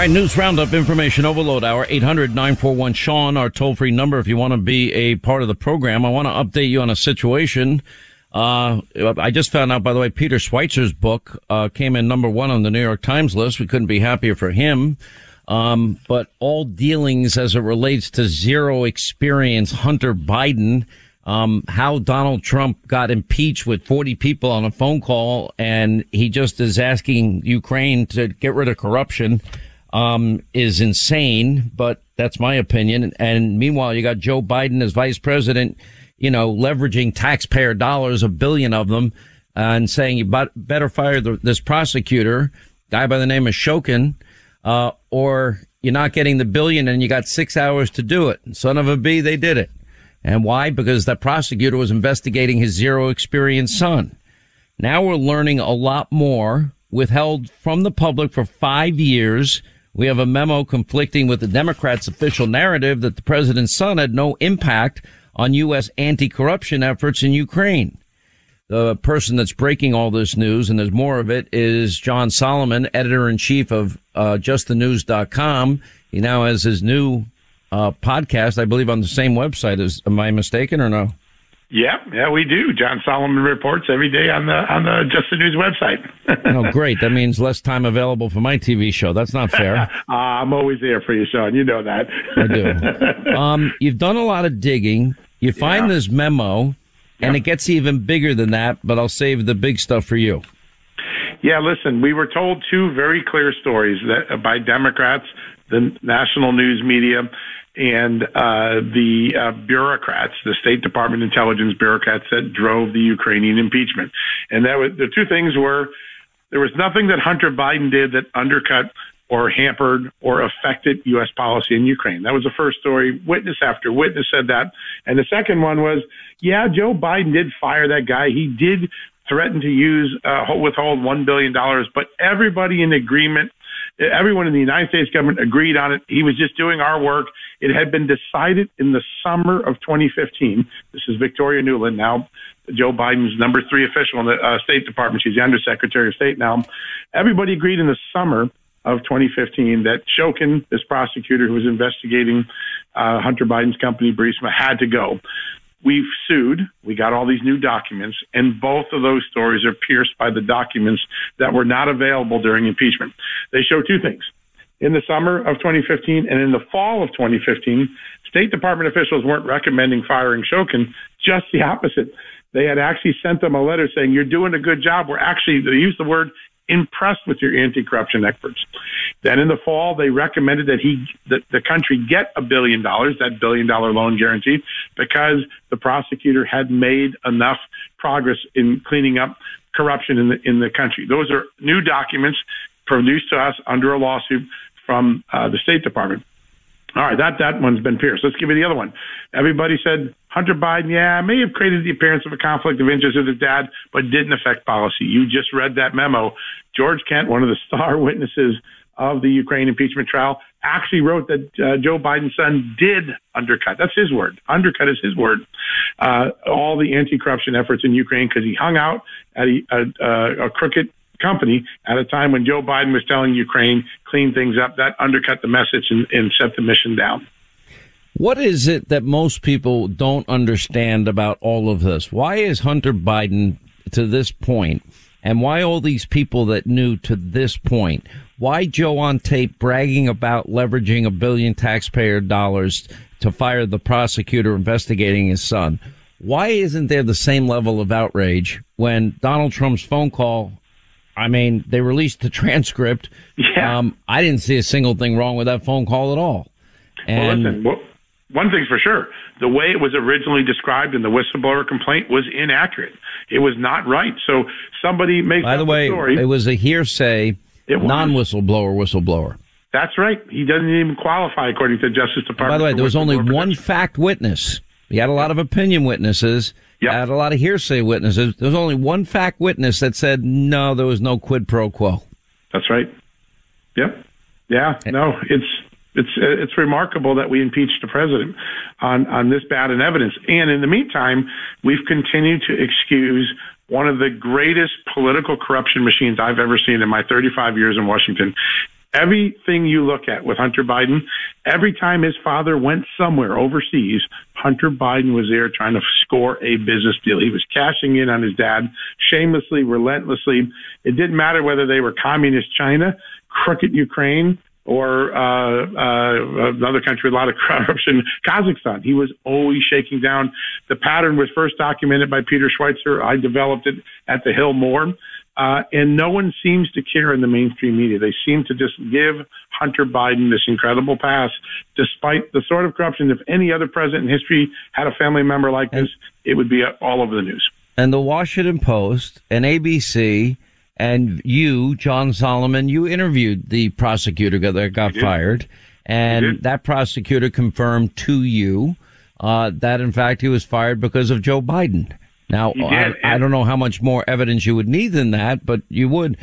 All right, news roundup, information overload hour, 800 941 Sean, our toll free number if you want to be a part of the program. I want to update you on a situation. Uh, I just found out, by the way, Peter Schweizer's book, uh, came in number one on the New York Times list. We couldn't be happier for him. Um, but all dealings as it relates to zero experience Hunter Biden, um, how Donald Trump got impeached with 40 people on a phone call and he just is asking Ukraine to get rid of corruption um, is insane, but that's my opinion. And meanwhile, you got Joe Biden as vice president, you know, leveraging taxpayer dollars, a billion of them, and saying you better fire the, this prosecutor, guy by the name of Shokin, uh, or you're not getting the billion and you got six hours to do it. Son of a B, they did it. And why? Because that prosecutor was investigating his zero experience son. Now we're learning a lot more withheld from the public for five years we have a memo conflicting with the Democrats' official narrative that the president's son had no impact on U.S. anti-corruption efforts in Ukraine. The person that's breaking all this news, and there's more of it, is John Solomon, editor in chief of uh, justthenews.com. He now has his new uh, podcast, I believe, on the same website. Is am I mistaken or no? Yeah, yeah, we do. John Solomon reports every day on the on the Just the News website. oh, great! That means less time available for my TV show. That's not fair. uh, I'm always there for you, Sean. You know that. I do. Um, you've done a lot of digging. You find yeah. this memo, and it gets even bigger than that. But I'll save the big stuff for you. Yeah, listen. We were told two very clear stories that by Democrats, the national news media and uh, the uh, bureaucrats, the State Department intelligence bureaucrats that drove the Ukrainian impeachment. And that was, the two things were there was nothing that Hunter Biden did that undercut or hampered or affected U.S. policy in Ukraine. That was the first story. Witness after witness said that. And the second one was, yeah, Joe Biden did fire that guy. He did threaten to use uh, withhold one billion dollars, but everybody in agreement everyone in the United States government agreed on it. He was just doing our work. It had been decided in the summer of 2015. This is Victoria Nuland, now Joe Biden's number three official in the uh, State Department. She's the Undersecretary of State now. Everybody agreed in the summer of 2015 that Shokin, this prosecutor who was investigating uh, Hunter Biden's company, Burisma, had to go. We've sued. We got all these new documents, and both of those stories are pierced by the documents that were not available during impeachment. They show two things. In the summer of 2015 and in the fall of 2015, State Department officials weren't recommending firing Shokin, just the opposite. They had actually sent them a letter saying, You're doing a good job. We're actually, they used the word impressed with your anti-corruption efforts. Then in the fall, they recommended that he, that the country get a billion dollars, that billion dollar loan guarantee, because the prosecutor had made enough progress in cleaning up corruption in the, in the country. Those are new documents produced to us under a lawsuit from uh, the State Department. All right, that that one's been pierced. Let's give you the other one. Everybody said Hunter Biden, yeah, may have created the appearance of a conflict of interest with his dad, but didn't affect policy. You just read that memo. George Kent, one of the star witnesses of the Ukraine impeachment trial, actually wrote that uh, Joe Biden's son did undercut. That's his word. Undercut is his word. Uh, all the anti-corruption efforts in Ukraine because he hung out at a, a, a crooked company at a time when Joe Biden was telling Ukraine clean things up. That undercut the message and, and set the mission down. What is it that most people don't understand about all of this? Why is Hunter Biden to this point, and why all these people that knew to this point? Why Joe on tape bragging about leveraging a billion taxpayer dollars to fire the prosecutor investigating his son? Why isn't there the same level of outrage when Donald Trump's phone call I mean, they released the transcript. Yeah. Um, I didn't see a single thing wrong with that phone call at all. And well, listen, well, one thing's for sure. The way it was originally described in the whistleblower complaint was inaccurate. It was not right. So somebody makes By the way, story. it was a hearsay non-whistleblower whistleblower. That's right. He doesn't even qualify according to the Justice Department. by the way, there was only one fact witness. We had a lot of opinion witnesses Yep. Had a lot of hearsay witnesses. There was only one fact witness that said no, there was no quid pro quo. That's right. Yep. Yeah. No, it's it's it's remarkable that we impeached the president on on this bad in evidence. And in the meantime, we've continued to excuse one of the greatest political corruption machines I've ever seen in my 35 years in Washington. Everything you look at with Hunter Biden, every time his father went somewhere overseas, Hunter Biden was there trying to score a business deal. He was cashing in on his dad shamelessly, relentlessly. It didn't matter whether they were communist China, crooked Ukraine, or uh, uh, another country with a lot of corruption, Kazakhstan. He was always shaking down. The pattern was first documented by Peter Schweizer. I developed it at the Hill more. Uh, and no one seems to care in the mainstream media. They seem to just give Hunter Biden this incredible pass, despite the sort of corruption. If any other president in history had a family member like this, it would be all over the news. And the Washington Post and ABC and you, John Solomon, you interviewed the prosecutor that got fired, and that prosecutor confirmed to you uh, that in fact he was fired because of Joe Biden. Now, I, I, don't know how much more evidence you would need than that, but you would.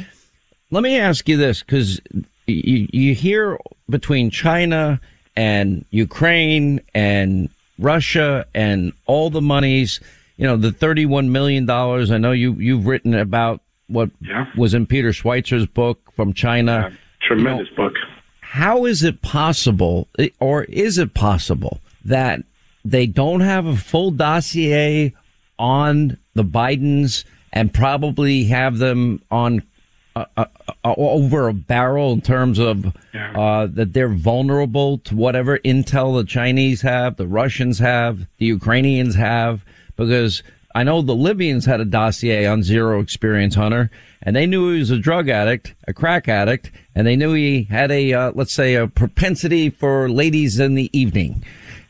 Let me ask you this, because you, you hear between China and Ukraine and Russia and all the monies, you know, the $31 million. I know you, you've written about what yeah. was in Peter Schweizer's book from China. Yeah, tremendous you know, book. How is it possible, or is it possible that they don't have a full dossier on the Bidens and probably have them on uh, uh, uh, over a barrel in terms of uh, that they're vulnerable to whatever intel the Chinese have, the Russians have, the Ukrainians have, because I know the Libyans had a dossier on zero experience hunter and they knew he was a drug addict, a crack addict, and they knew he had a, uh, let's say a propensity for ladies in the evening.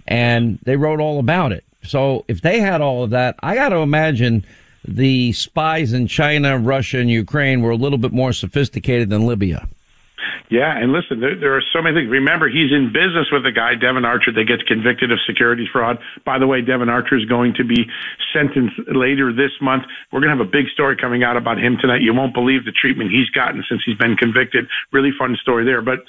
And they wrote all about it. So if they had all of that, I got to imagine the spies in China, Russia, and Ukraine were a little bit more sophisticated than Libya. Yeah, and listen, there, there, are so many things. Remember, he's in business with a guy, Devon Archer, that gets convicted of securities fraud. By the way, Devon Archer is going to be sentenced later this month. We're going to have a big story coming out about him tonight. You won't believe the treatment he's gotten since he's been convicted. Really fun story there. But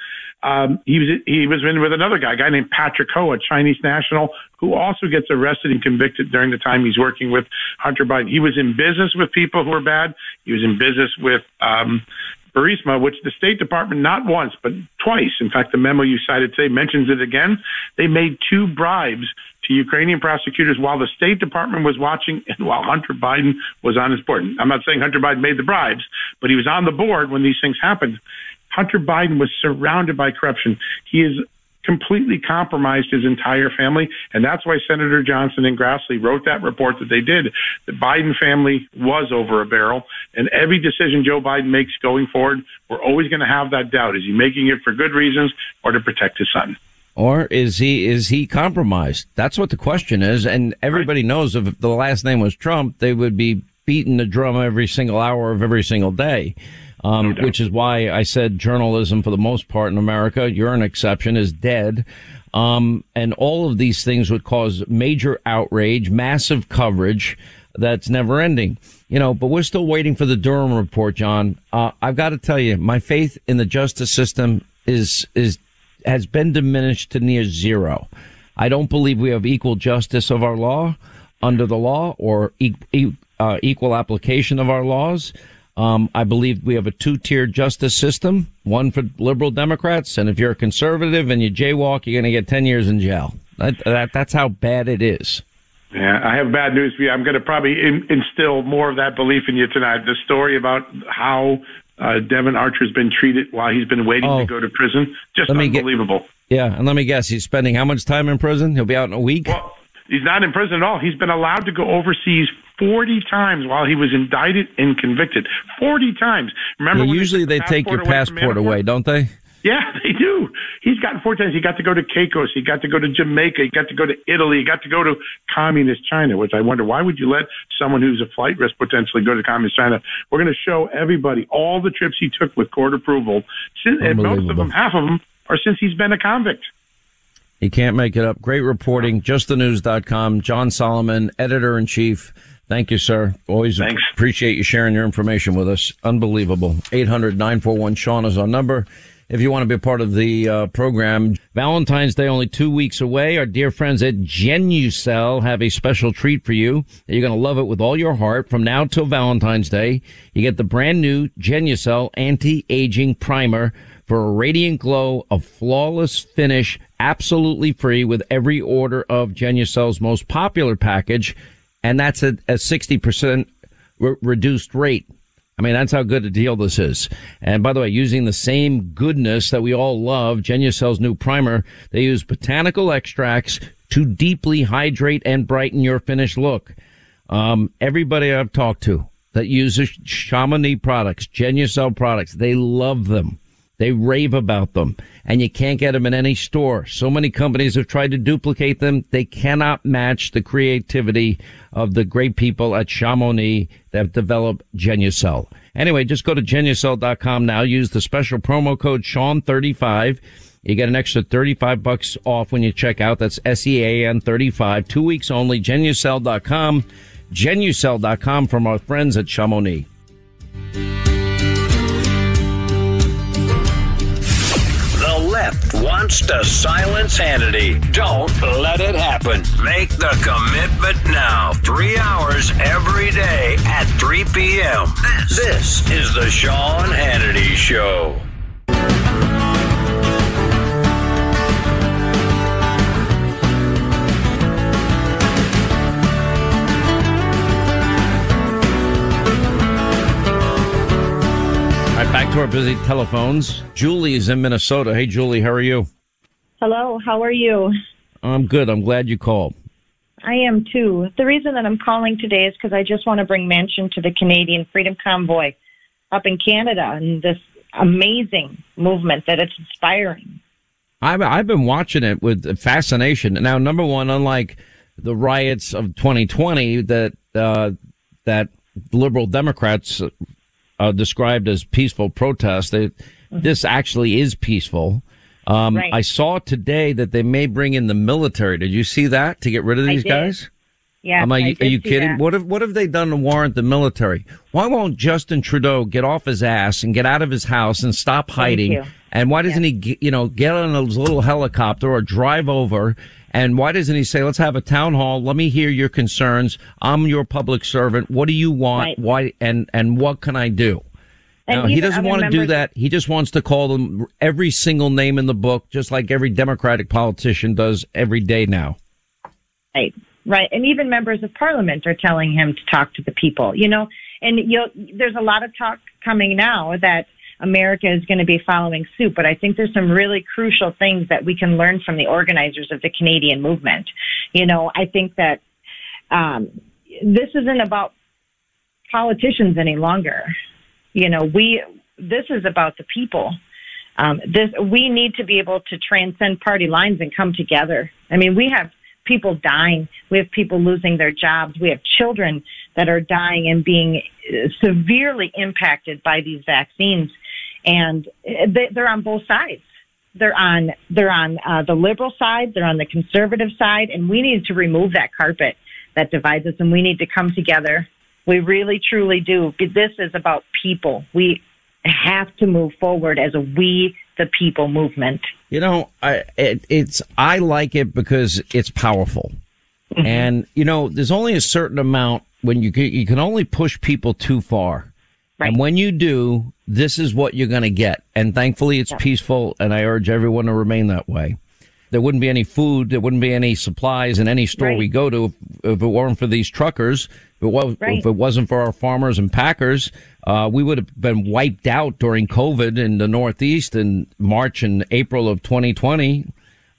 um, he was he was in with another guy, a guy named Patrick Ho, a Chinese national, who also gets arrested and convicted during the time he's working with Hunter Biden. He was in business with people who are bad. He was in business with um, Burisma, which the State Department not once but twice, in fact, the memo you cited today mentions it again. They made two bribes to Ukrainian prosecutors while the State Department was watching and while Hunter Biden was on his board. I'm not saying Hunter Biden made the bribes, but he was on the board when these things happened. Hunter Biden was surrounded by corruption. He is completely compromised his entire family. And that's why Senator Johnson and Grassley wrote that report that they did. The Biden family was over a barrel. And every decision Joe Biden makes going forward, we're always going to have that doubt. Is he making it for good reasons or to protect his son? Or is he is he compromised? That's what the question is. And everybody right. knows if the last name was Trump, they would be beating the drum every single hour of every single day um, no which is why I said journalism, for the most part in America, you're an exception, is dead. Um, and all of these things would cause major outrage, massive coverage that's never ending. You know, but we're still waiting for the Durham report, John. Uh, I've got to tell you, my faith in the justice system is, is, has been diminished to near zero. I don't believe we have equal justice of our law under the law or e- e- uh, equal application of our laws. Um, I believe we have a two-tier justice system, one for liberal Democrats, and if you're a conservative and you jaywalk, you're going to get 10 years in jail. That, that, that's how bad it is. Yeah, I have bad news for you. I'm going to probably in, instill more of that belief in you tonight. The story about how uh, Devon Archer's been treated while he's been waiting oh, to go to prison, just unbelievable. Get, yeah, and let me guess, he's spending how much time in prison? He'll be out in a week? Well, he's not in prison at all. He's been allowed to go overseas 40 times while he was indicted and convicted. 40 times. Remember? Yeah, usually they, take your passport away, don't they? Yeah, they do. He's gotten four times. He got to go to Caicos. He got to go to Jamaica. He got to go to Italy. He got to go to communist China, which I wonder why would you let someone who's a flight risk potentially go to communist China? We're going to show everybody all the trips he took with court approval. And most of them, half of them, are since he's been a convict. He can't make it up. Great reporting. JustTheNews.com. John Solomon, editor in chief. Thank you, sir. Always Thanks. appreciate you sharing your information with us. Unbelievable. 800-941-SEAN is our number. If you want to be a part of the uh, program, Valentine's Day only two weeks away. Our dear friends at Genucel have a special treat for you. You're going to love it with all your heart. From now till Valentine's Day, you get the brand new Genucel anti-aging primer for a radiant glow, a flawless finish, absolutely free with every order of Genucel's most popular package. And that's a, a 60% re- reduced rate. I mean, that's how good a deal this is. And by the way, using the same goodness that we all love, Genucel's new primer, they use botanical extracts to deeply hydrate and brighten your finished look. Um, everybody I've talked to that uses Chamonix products, Genucel products, they love them. They rave about them and you can't get them in any store. So many companies have tried to duplicate them. They cannot match the creativity of the great people at Chamonix that developed Genucel. Anyway, just go to genucel.com now. Use the special promo code Sean35. You get an extra 35 bucks off when you check out. That's S-E-A-N 35. Two weeks only. Genucel.com. Genucel.com from our friends at Chamonix. Wants to silence Hannity. Don't let it happen. Make the commitment now. Three hours every day at 3 p.m. This, is the Sean Hannity Show. Back to our busy telephones. Julie is in Minnesota. Hey, Julie, how are you? Hello, how are you? I'm good. I'm glad you called. I am too. The reason that I'm calling today is because I just want to bring mention to the Canadian Freedom Convoy up in Canada and this amazing movement that it's inspiring. I've, I've been watching it with fascination. Now, number one, unlike the riots of 2020 that, uh, that liberal Democrats uh, described as peaceful protest. They, mm-hmm. This actually is peaceful. Um, right. I saw today that they may bring in the military. Did you see that to get rid of these guys? Yeah. Am I, I are you kidding? That. What have what have they done to warrant the military? Why won't Justin Trudeau get off his ass and get out of his house and stop hiding? And why doesn't yeah. he, you know, get on a little helicopter or drive over and why doesn't he say, let's have a town hall. Let me hear your concerns. I'm your public servant. What do you want? Right. Why, and, and what can I do? And now, he doesn't want to do that. He just wants to call them every single name in the book, just like every Democratic politician does every day now. Right, right. And even members of parliament are telling him to talk to the people, you know, and you there's a lot of talk coming now that America is going to be following suit. But I think there's some really crucial things that we can learn from the organizers of the Canadian movement. You know, I think that um, this isn't about politicians any longer. You know, we this is about the people. Um, this we need to be able to transcend party lines and come together. I mean, we have people dying. We have people losing their jobs. We have children that are dying and being severely impacted by these vaccines and they're on both sides. They're on they're on uh, the liberal side, they're on the conservative side, and we need to remove that carpet that divides us, and we need to come together. We really truly do. This is about people. We have to move forward as a we the people movement. You know, I, it, it's I like it because it's powerful, mm-hmm. and you know, there's only a certain amount when you can, you can only push people too far. Right. And when you do, this is what you're going to get. And thankfully it's yeah. peaceful and I urge everyone to remain that way. There wouldn't be any food. There wouldn't be any supplies in any store right. we go to if, if, it weren't for these truckers. If it, was, right. if it wasn't for our farmers and packers, uh, we would have been wiped out during COVID in the Northeast in March and April of 2020.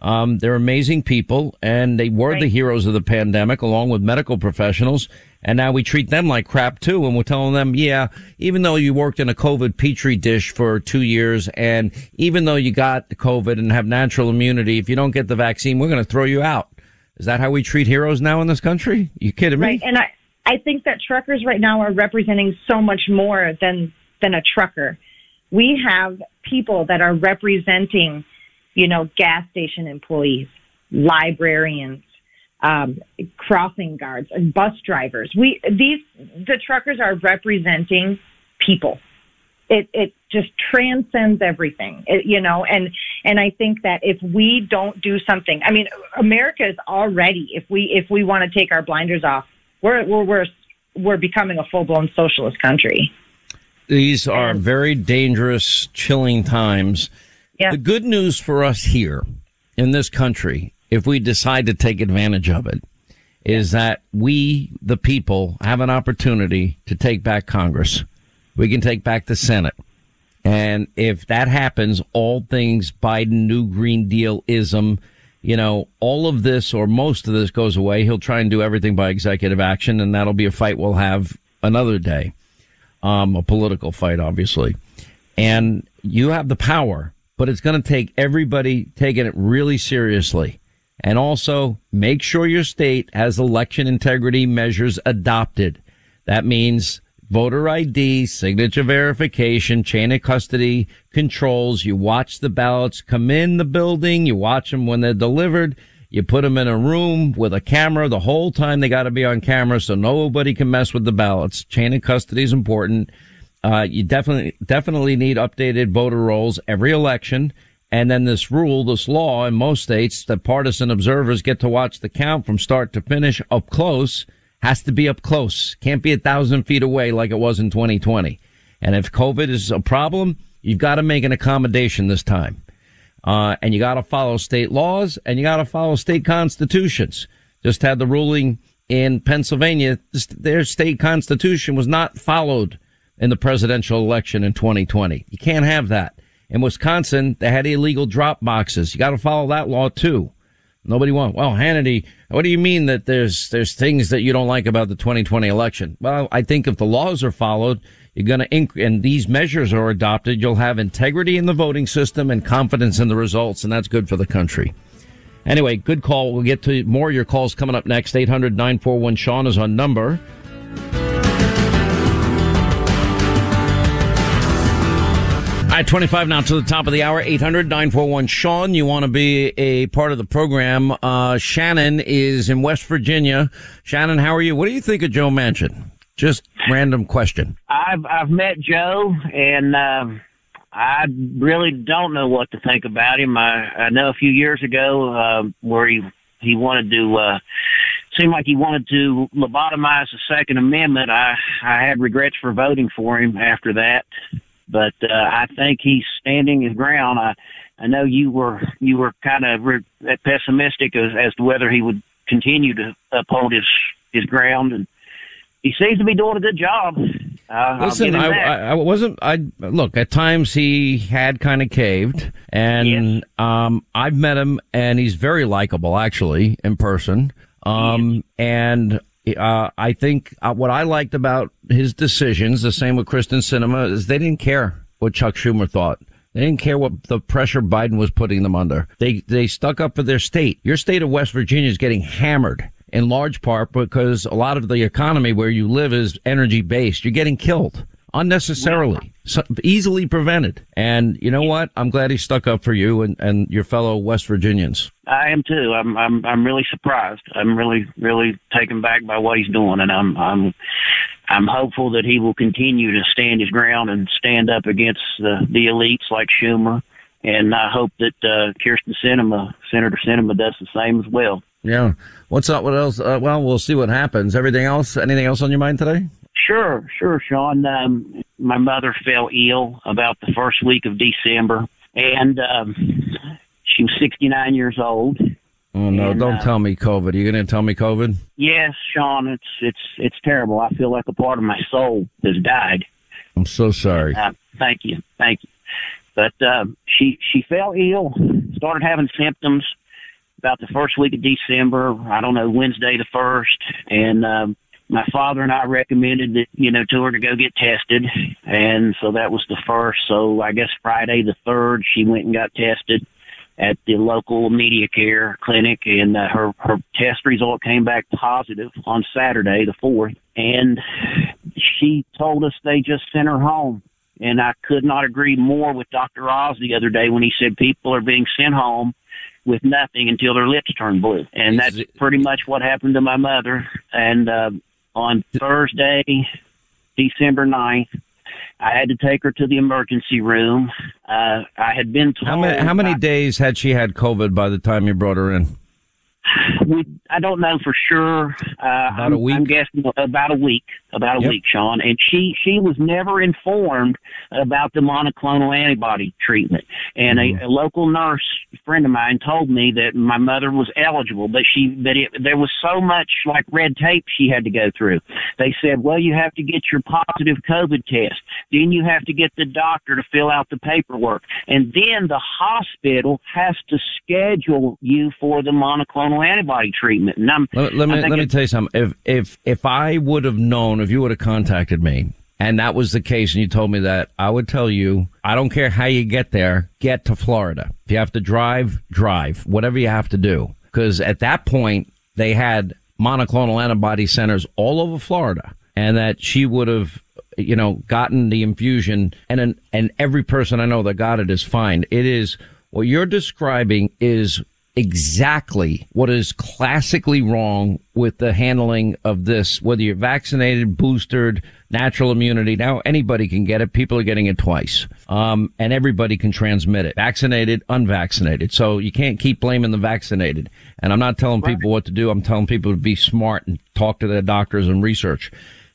Um, they're amazing people and they were right. the heroes of the pandemic along with medical professionals. And now we treat them like crap too. And we're telling them, yeah, even though you worked in a COVID petri dish for two years and even though you got COVID and have natural immunity, if you don't get the vaccine, we're going to throw you out. Is that how we treat heroes now in this country? You kidding me? Right. And I, I think that truckers right now are representing so much more than, than a trucker. We have people that are representing, you know, gas station employees, librarians, um, crossing guards and bus drivers. We these the truckers are representing people. It it just transcends everything, it, you know. And and I think that if we don't do something, I mean, America is already if we if we want to take our blinders off, we're we're we're we're becoming a full blown socialist country. These are very dangerous, chilling times. Yeah. The good news for us here in this country, if we decide to take advantage of it, is that we, the people, have an opportunity to take back Congress. We can take back the Senate. And if that happens, all things Biden, New Green Deal ism, you know, all of this or most of this goes away. He'll try and do everything by executive action, and that'll be a fight we'll have another day. Um, a political fight, obviously. And you have the power, but it's going to take everybody taking it really seriously. And also make sure your state has election integrity measures adopted. That means voter ID, signature verification, chain of custody controls. You watch the ballots come in the building. You watch them when they're delivered. You put them in a room with a camera the whole time. They got to be on camera so nobody can mess with the ballots. Chain of custody is important. Uh, you definitely, definitely need updated voter rolls every election. And then this rule, this law in most states that partisan observers get to watch the count from start to finish up close has to be up close. Can't be a thousand feet away like it was in 2020. And if COVID is a problem, you've got to make an accommodation this time. Uh, and you got to follow state laws and you got to follow state constitutions. Just had the ruling in Pennsylvania. Their state constitution was not followed in the presidential election in 2020. You can't have that. In Wisconsin, they had illegal drop boxes. You got to follow that law too. Nobody wants. Well, Hannity, what do you mean that there's there's things that you don't like about the 2020 election? Well, I think if the laws are followed, you're going to inc- and these measures are adopted, you'll have integrity in the voting system and confidence in the results, and that's good for the country. Anyway, good call. We'll get to more of your calls coming up next. 800 941 Sean is on number. Right, 25 now to the top of the hour, 800 941 Sean. You want to be a part of the program. Uh, Shannon is in West Virginia. Shannon, how are you? What do you think of Joe Manchin? Just random question. I've I've met Joe, and uh, I really don't know what to think about him. I, I know a few years ago uh, where he he wanted to uh, seemed like he wanted to lobotomize the Second Amendment. I I had regrets for voting for him after that but uh, I think he's standing his ground. I I know you were you were kind of re- pessimistic as, as to whether he would continue to uphold his his ground, and he seems to be doing a good job. Uh, Listen, I, I, I, wasn't. I look at times he had kind of caved, and yes. um, I've met him, and he's very likable, actually, in person. Um, yes. and uh, I think uh, what I liked about his decisions, the same with Kyrsten Sinema, is they didn't care what Chuck Schumer thought. They didn't care what the pressure Biden was putting them under. They they stuck up for their state. Your state of West Virginia is getting hammered in large part because a lot of the economy where you live is energy based. You're getting killed unnecessarily, so easily prevented. And you know what? I'm glad he stuck up for you and, and your fellow West Virginians. I am too. I'm I'm I'm really surprised. I'm really really taken back by what he's doing, and I'm I'm I'm hopeful that he will continue to stand his ground and stand up against the the elites like Schumer. And I hope that uh, Kyrsten Sinema, Senator Sinema, does the same as well. Yeah. What's up? What else? Uh, well, we'll see what happens. Everything else? Anything else on your mind today? Sure, sure, Sean. Um, my mother fell ill about the first week of December, and um, she was 69 years old. Oh no! And, don't uh, tell me COVID. You're you going to tell me COVID? Yes, Sean. It's it's it's terrible. I feel like a part of my soul has died. I'm so sorry. Uh, thank you, thank you. But uh, she she fell ill, started having symptoms about the first week of December. I don't know Wednesday the first, and um, my father and I recommended that, you know, to her to go get tested. And so that was the first. So I guess Friday the third, she went and got tested at the local media care clinic and uh, her, her test result came back positive on Saturday the fourth. And she told us they just sent her home. And I could not agree more with Dr. Oz the other day when he said people are being sent home with nothing until their lips turn blue. And that's pretty much what happened to my mother. And uh, on Thursday, December 9th. I had to take her to the emergency room. Uh, I had been told. How many, how many days had she had COVID by the time you brought her in? We I don't know for sure. Uh, about a week. I'm guessing about a week. About a yep. week, Sean. And she she was never informed about the monoclonal antibody treatment. And mm-hmm. a, a, local nurse friend of mine told me that my mother was eligible, but she but it, there was so much like red tape she had to go through. They said, well, you have to get your positive COVID test, then you have to get the doctor to fill out the paperwork, and then the hospital has to schedule you for the monoclonal antibody treatment. And I'm, let, let me let me tell you something. If if if I would have known, if you would have contacted me, and that was the case, and you told me that, I would tell you, I don't care how you get there, get to Florida. If you have to drive, drive. Whatever you have to do, because at that point they had monoclonal antibody centers all over Florida, and that she would have you know, gotten the infusion and, and every person I know that got it is fine. It is what you're describing is exactly what is classically wrong with the handling of this, whether you're vaccinated, boosted, natural immunity. Now anybody can get it. People are getting it twice. Um, and everybody can transmit it. Vaccinated, unvaccinated. So you can't keep blaming the vaccinated. And I'm not telling right. people what to do. I'm telling people to be smart and talk to their doctors and research.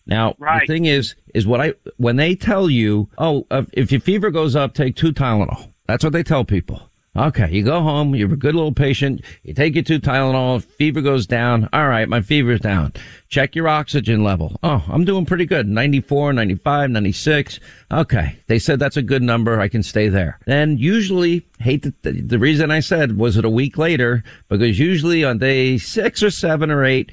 Now, right. the thing is, is what I, when they tell you, oh, if your fever goes up, take two Tylenol. That's what they tell people. Okay, you go home, you're a good little patient, you take your two Tylenol, fever goes down. All right, my fever's down. Check your oxygen level. Oh, I'm doing pretty good. 94, 95, 96. Okay. They said that's a good number. I can stay there. Then usually, hate the, the reason I said was it a week later, because usually on day six or seven or eight,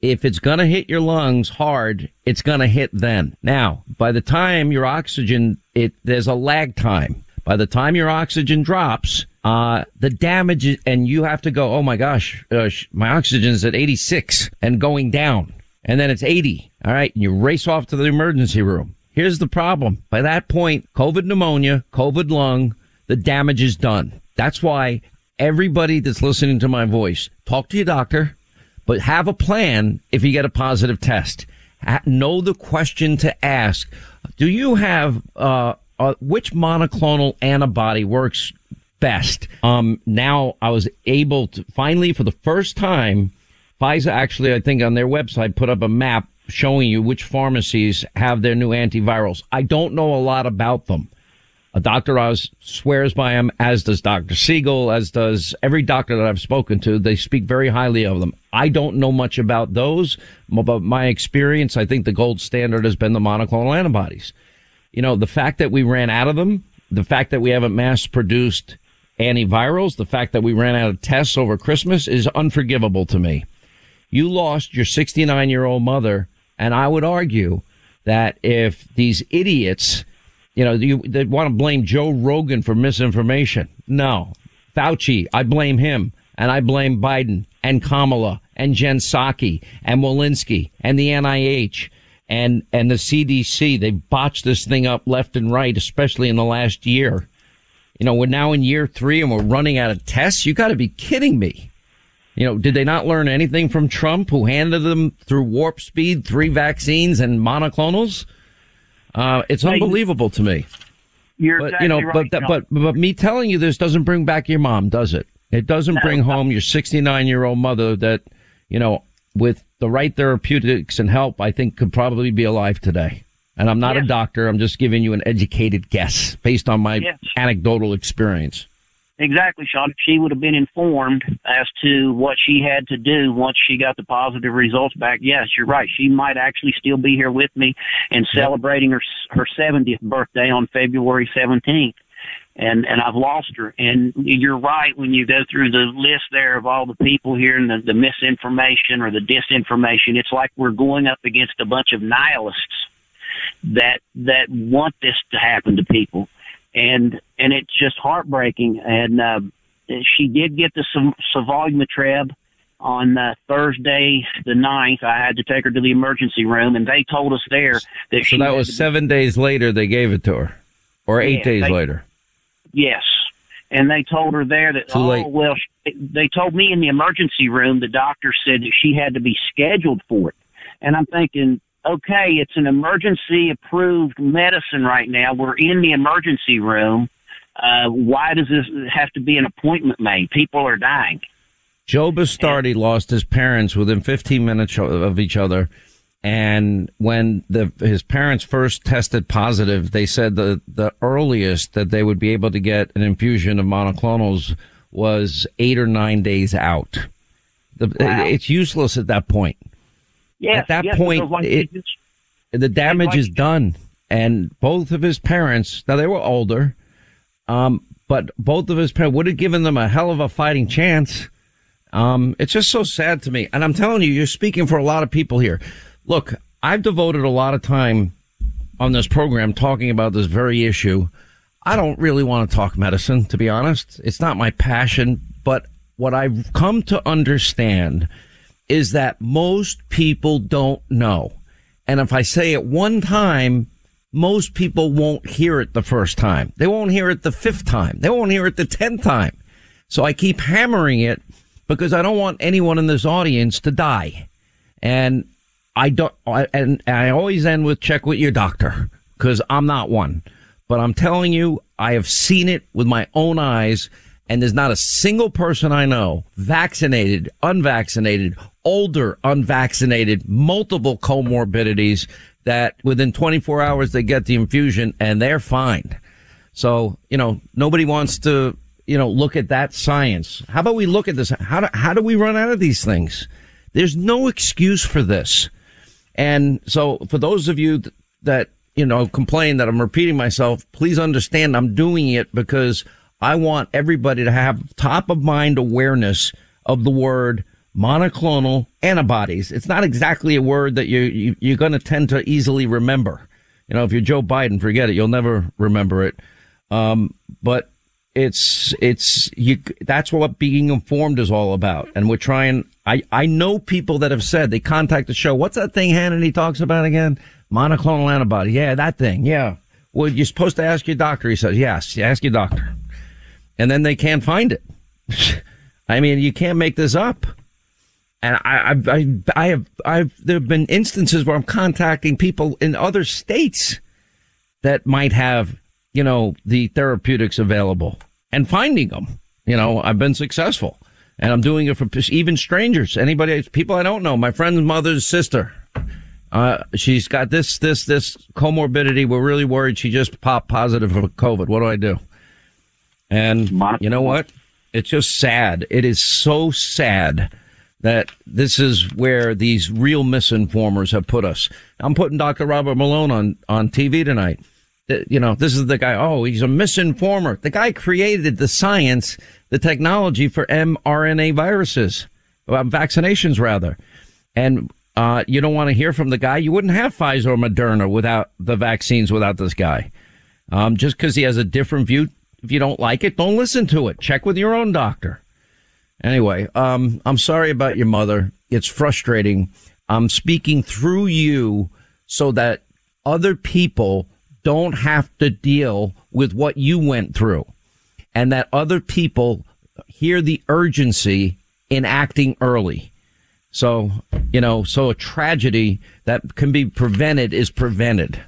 if it's going to hit your lungs hard, it's going to hit then. Now, by the time your oxygen, it, there's a lag time. By the time your oxygen drops, uh, the damage, and you have to go, oh my gosh, uh, my oxygen's at 86 and going down. And then it's 80. All right. And you race off to the emergency room. Here's the problem. By that point, COVID pneumonia, COVID lung, the damage is done. That's why everybody that's listening to my voice, talk to your doctor, but have a plan if you get a positive test. Know the question to ask. Do you have, uh, uh, which monoclonal antibody works best. Um, now I was able to finally, for the first time, Pfizer actually, I think on their website put up a map showing you which pharmacies have their new antivirals. I don't know a lot about them. Uh, Dr. Oz swears by them, as does Dr. Siegel, as does every doctor that I've spoken to. They speak very highly of them. I don't know much about those, but my experience, I think the gold standard has been the monoclonal antibodies. You know, the fact that we ran out of them, the fact that we haven't mass produced antivirals, the fact that we ran out of tests over Christmas is unforgivable to me. You lost your 69 year old mother. And I would argue that if these idiots, you know, you, they want to blame Joe Rogan for misinformation. No. Fauci, I blame him. And I blame Biden and Kamala and Jen Psaki and Walensky and the NIH and, and the CDC. They botched this thing up left and right, especially in the last year. You know, we're now in year three and we're running out of tests. You got to be kidding me. You know, did they not learn anything from Trump, who handed them through warp speed three vaccines and monoclonals? Uh, it's unbelievable to me. You're but exactly you know, right, but, but but me telling you this doesn't bring back your mom, does it? It doesn't no, bring home your 69 year old mother that, you know, with the right therapeutics and help, I think could probably be alive today. And I'm not yes. a doctor. I'm just giving you an educated guess based on my yes. anecdotal experience. Exactly, Sean. She would have been informed as to what she had to do once she got the positive results back. Yes, you're right. She might actually still be here with me and celebrating her her 70th birthday on February 17th. And and I've lost her. And you're right when you go through the list there of all the people here and the, the misinformation or the disinformation. It's like we're going up against a bunch of nihilists that that want this to happen to people, and and it's just heartbreaking. And uh, she did get the Savoy on uh, Thursday the 9th. I had to take her to the emergency room, and they told us there that so that was seven be- days later they gave it to her, or eight yeah, days they, later. Yes, and they told her there that Too oh late. well, they told me in the emergency room the doctor said that she had to be scheduled for it, and I'm thinking okay, it's an emergency approved medicine right now. We're in the emergency room. Uh, why does this have to be an appointment made? People are dying. Joe Bastardi lost his parents within 15 minutes of each other. And when the, his parents first tested positive, they said the, the earliest that they would be able to get an infusion of monoclonals was eight or nine days out. The, wow. It's useless at that point. Yes, at that yes, point, it, the damage is done. And both of his parents, now they were older, um, but both of his parents would have given them a hell of a fighting chance. Um, it's just so sad to me. And I'm telling you, you're speaking for a lot of people here. Look, I've devoted a lot of time on this program talking about this very issue. I don't really want to talk medicine, to be honest. It's not my passion, but what I've come to understand is that most people don't know. And if I say it one time, most people won't hear it the first time. They won't hear it the fifth time. They won't hear it the tenth time. So I keep hammering it because I don't want anyone in this audience to die. And I don't, and I always end with check with your doctor because I'm not one. But I'm telling you, I have seen it with my own eyes and there's not a single person I know, vaccinated, unvaccinated, older, unvaccinated, multiple comorbidities that within 24 hours they get the infusion and they're fine. So, you know, nobody wants to you know, look at that science. How about we look at this? How do, how do we run out of these things? There's no excuse for this. And so for those of you that, you know, complain that I'm repeating myself, please understand I'm doing it because I want everybody to have top of mind awareness of the word monoclonal antibodies. It's not exactly a word that you, you you're going to tend to easily remember. You know, if you're Joe Biden, forget it. You'll never remember it. Um, but it's it's you that's what being informed is all about and we're trying i i know people that have said they contact the show what's that thing hannity talks about again monoclonal antibody yeah that thing yeah well you're supposed to ask your doctor he says yes ask your doctor and then they can't find it i mean you can't make this up and I, I, I, I have, I've, there have been instances where I'm contacting people in other states that might have you know, the therapeutics available and finding them. You know, I've been successful and I'm doing it for even strangers, anybody, people I don't know, my friend's mother's sister. Uh, she's got this, this, this comorbidity. We're really worried she just popped positive for COVID. What do I do? And you know what? It's just sad. It is so sad that this is where these real misinformers have put us. I'm putting Dr. Robert Malone on, on TV tonight you know, this is the guy. Oh, he's a misinformer. The guy created the science, the technology for mRNA viruses, vaccinations rather. And, uh, you don't want to hear from the guy. You wouldn't have Pfizer or Moderna without the vaccines without this guy. Um, just because he has a different view. If you don't like it, don't listen to it. Check with your own doctor. Anyway, um, I'm sorry about your mother. It's frustrating. I'm speaking through you so that other people don't have to deal with what you went through and that other people hear the urgency in acting early. So, you know, so a tragedy that can be prevented is prevented.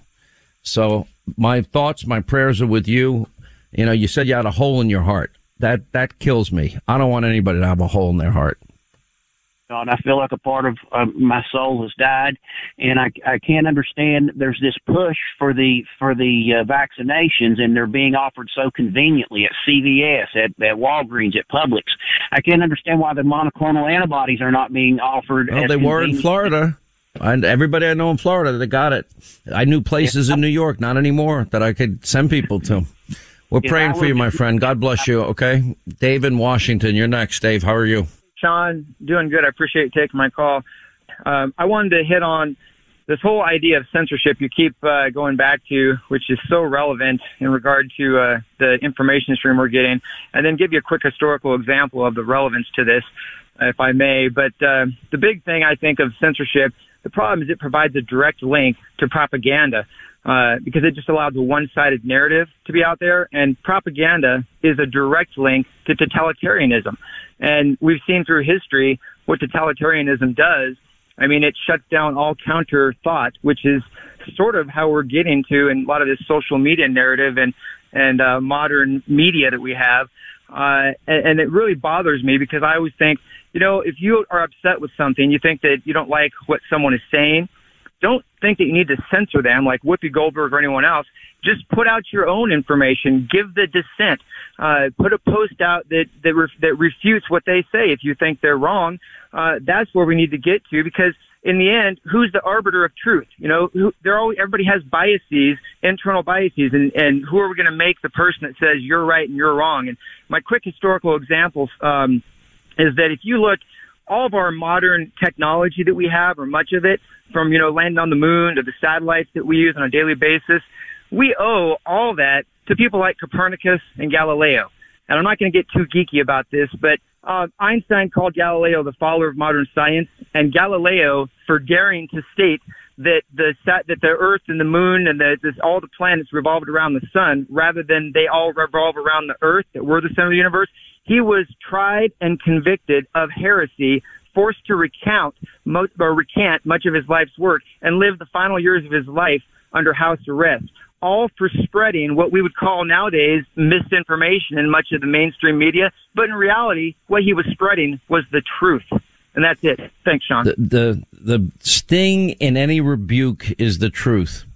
So my thoughts, my prayers are with you. You know, you said you had a hole in your heart. That, that kills me. I don't want anybody to have a hole in their heart and I feel like a part of uh, my soul has died, and I I can't understand. There's this push for the for the uh, vaccinations, and they're being offered so conveniently at CVS, at, at Walgreens, at Publix. I can't understand why the monoclonal antibodies are not being offered. Well, they were in Florida. And everybody I know in Florida, they got it. I knew places in New York, not anymore, that I could send people to. We're praying for you, my friend. God bless you. Okay, Dave in Washington, you're next. Dave, how are you? Sean, doing good. I appreciate you taking my call. Um, I wanted to hit on this whole idea of censorship you keep uh, going back to, which is so relevant in regard to uh, the information stream we're getting, and then give you a quick historical example of the relevance to this, if I may. But uh, the big thing I think of censorship, the problem is it provides a direct link to propaganda. Uh, because it just allows a one-sided narrative to be out there, and propaganda is a direct link to totalitarianism. And we've seen through history what totalitarianism does. I mean, it shuts down all counter thought, which is sort of how we're getting to in a lot of this social media narrative and and uh, modern media that we have. Uh, and, and it really bothers me because I always think, you know, if you are upset with something, you think that you don't like what someone is saying, don't think that you need to censor them like Whoopi Goldberg or anyone else. Just put out your own information. Give the dissent. Uh, put a post out that that, ref, that refutes what they say. If you think they're wrong, uh, that's where we need to get to because in the end, who's the arbiter of truth? You know, who, they're always, everybody has biases, internal biases, and, and who are we going to make the person that says you're right and you're wrong? And my quick historical example um, is that if you look, all of our modern technology that we have, or much of it, from you know landing on the moon to the satellites that we use on a daily basis, we owe all that to people like Copernicus and Galileo. And I'm not going to get too geeky about this, but uh, Einstein called Galileo the father of modern science, and Galileo for daring to state that the that the Earth and the Moon and the, this, all the planets revolved around the Sun, rather than they all revolve around the Earth, that we're the center of the universe. He was tried and convicted of heresy, forced to recount or recant much of his life's work, and live the final years of his life under house arrest all for spreading what we would call nowadays misinformation in much of the mainstream media. But in reality, what he was spreading was the truth. And that's it. Thanks, Sean. The, the, the sting in any rebuke is the truth.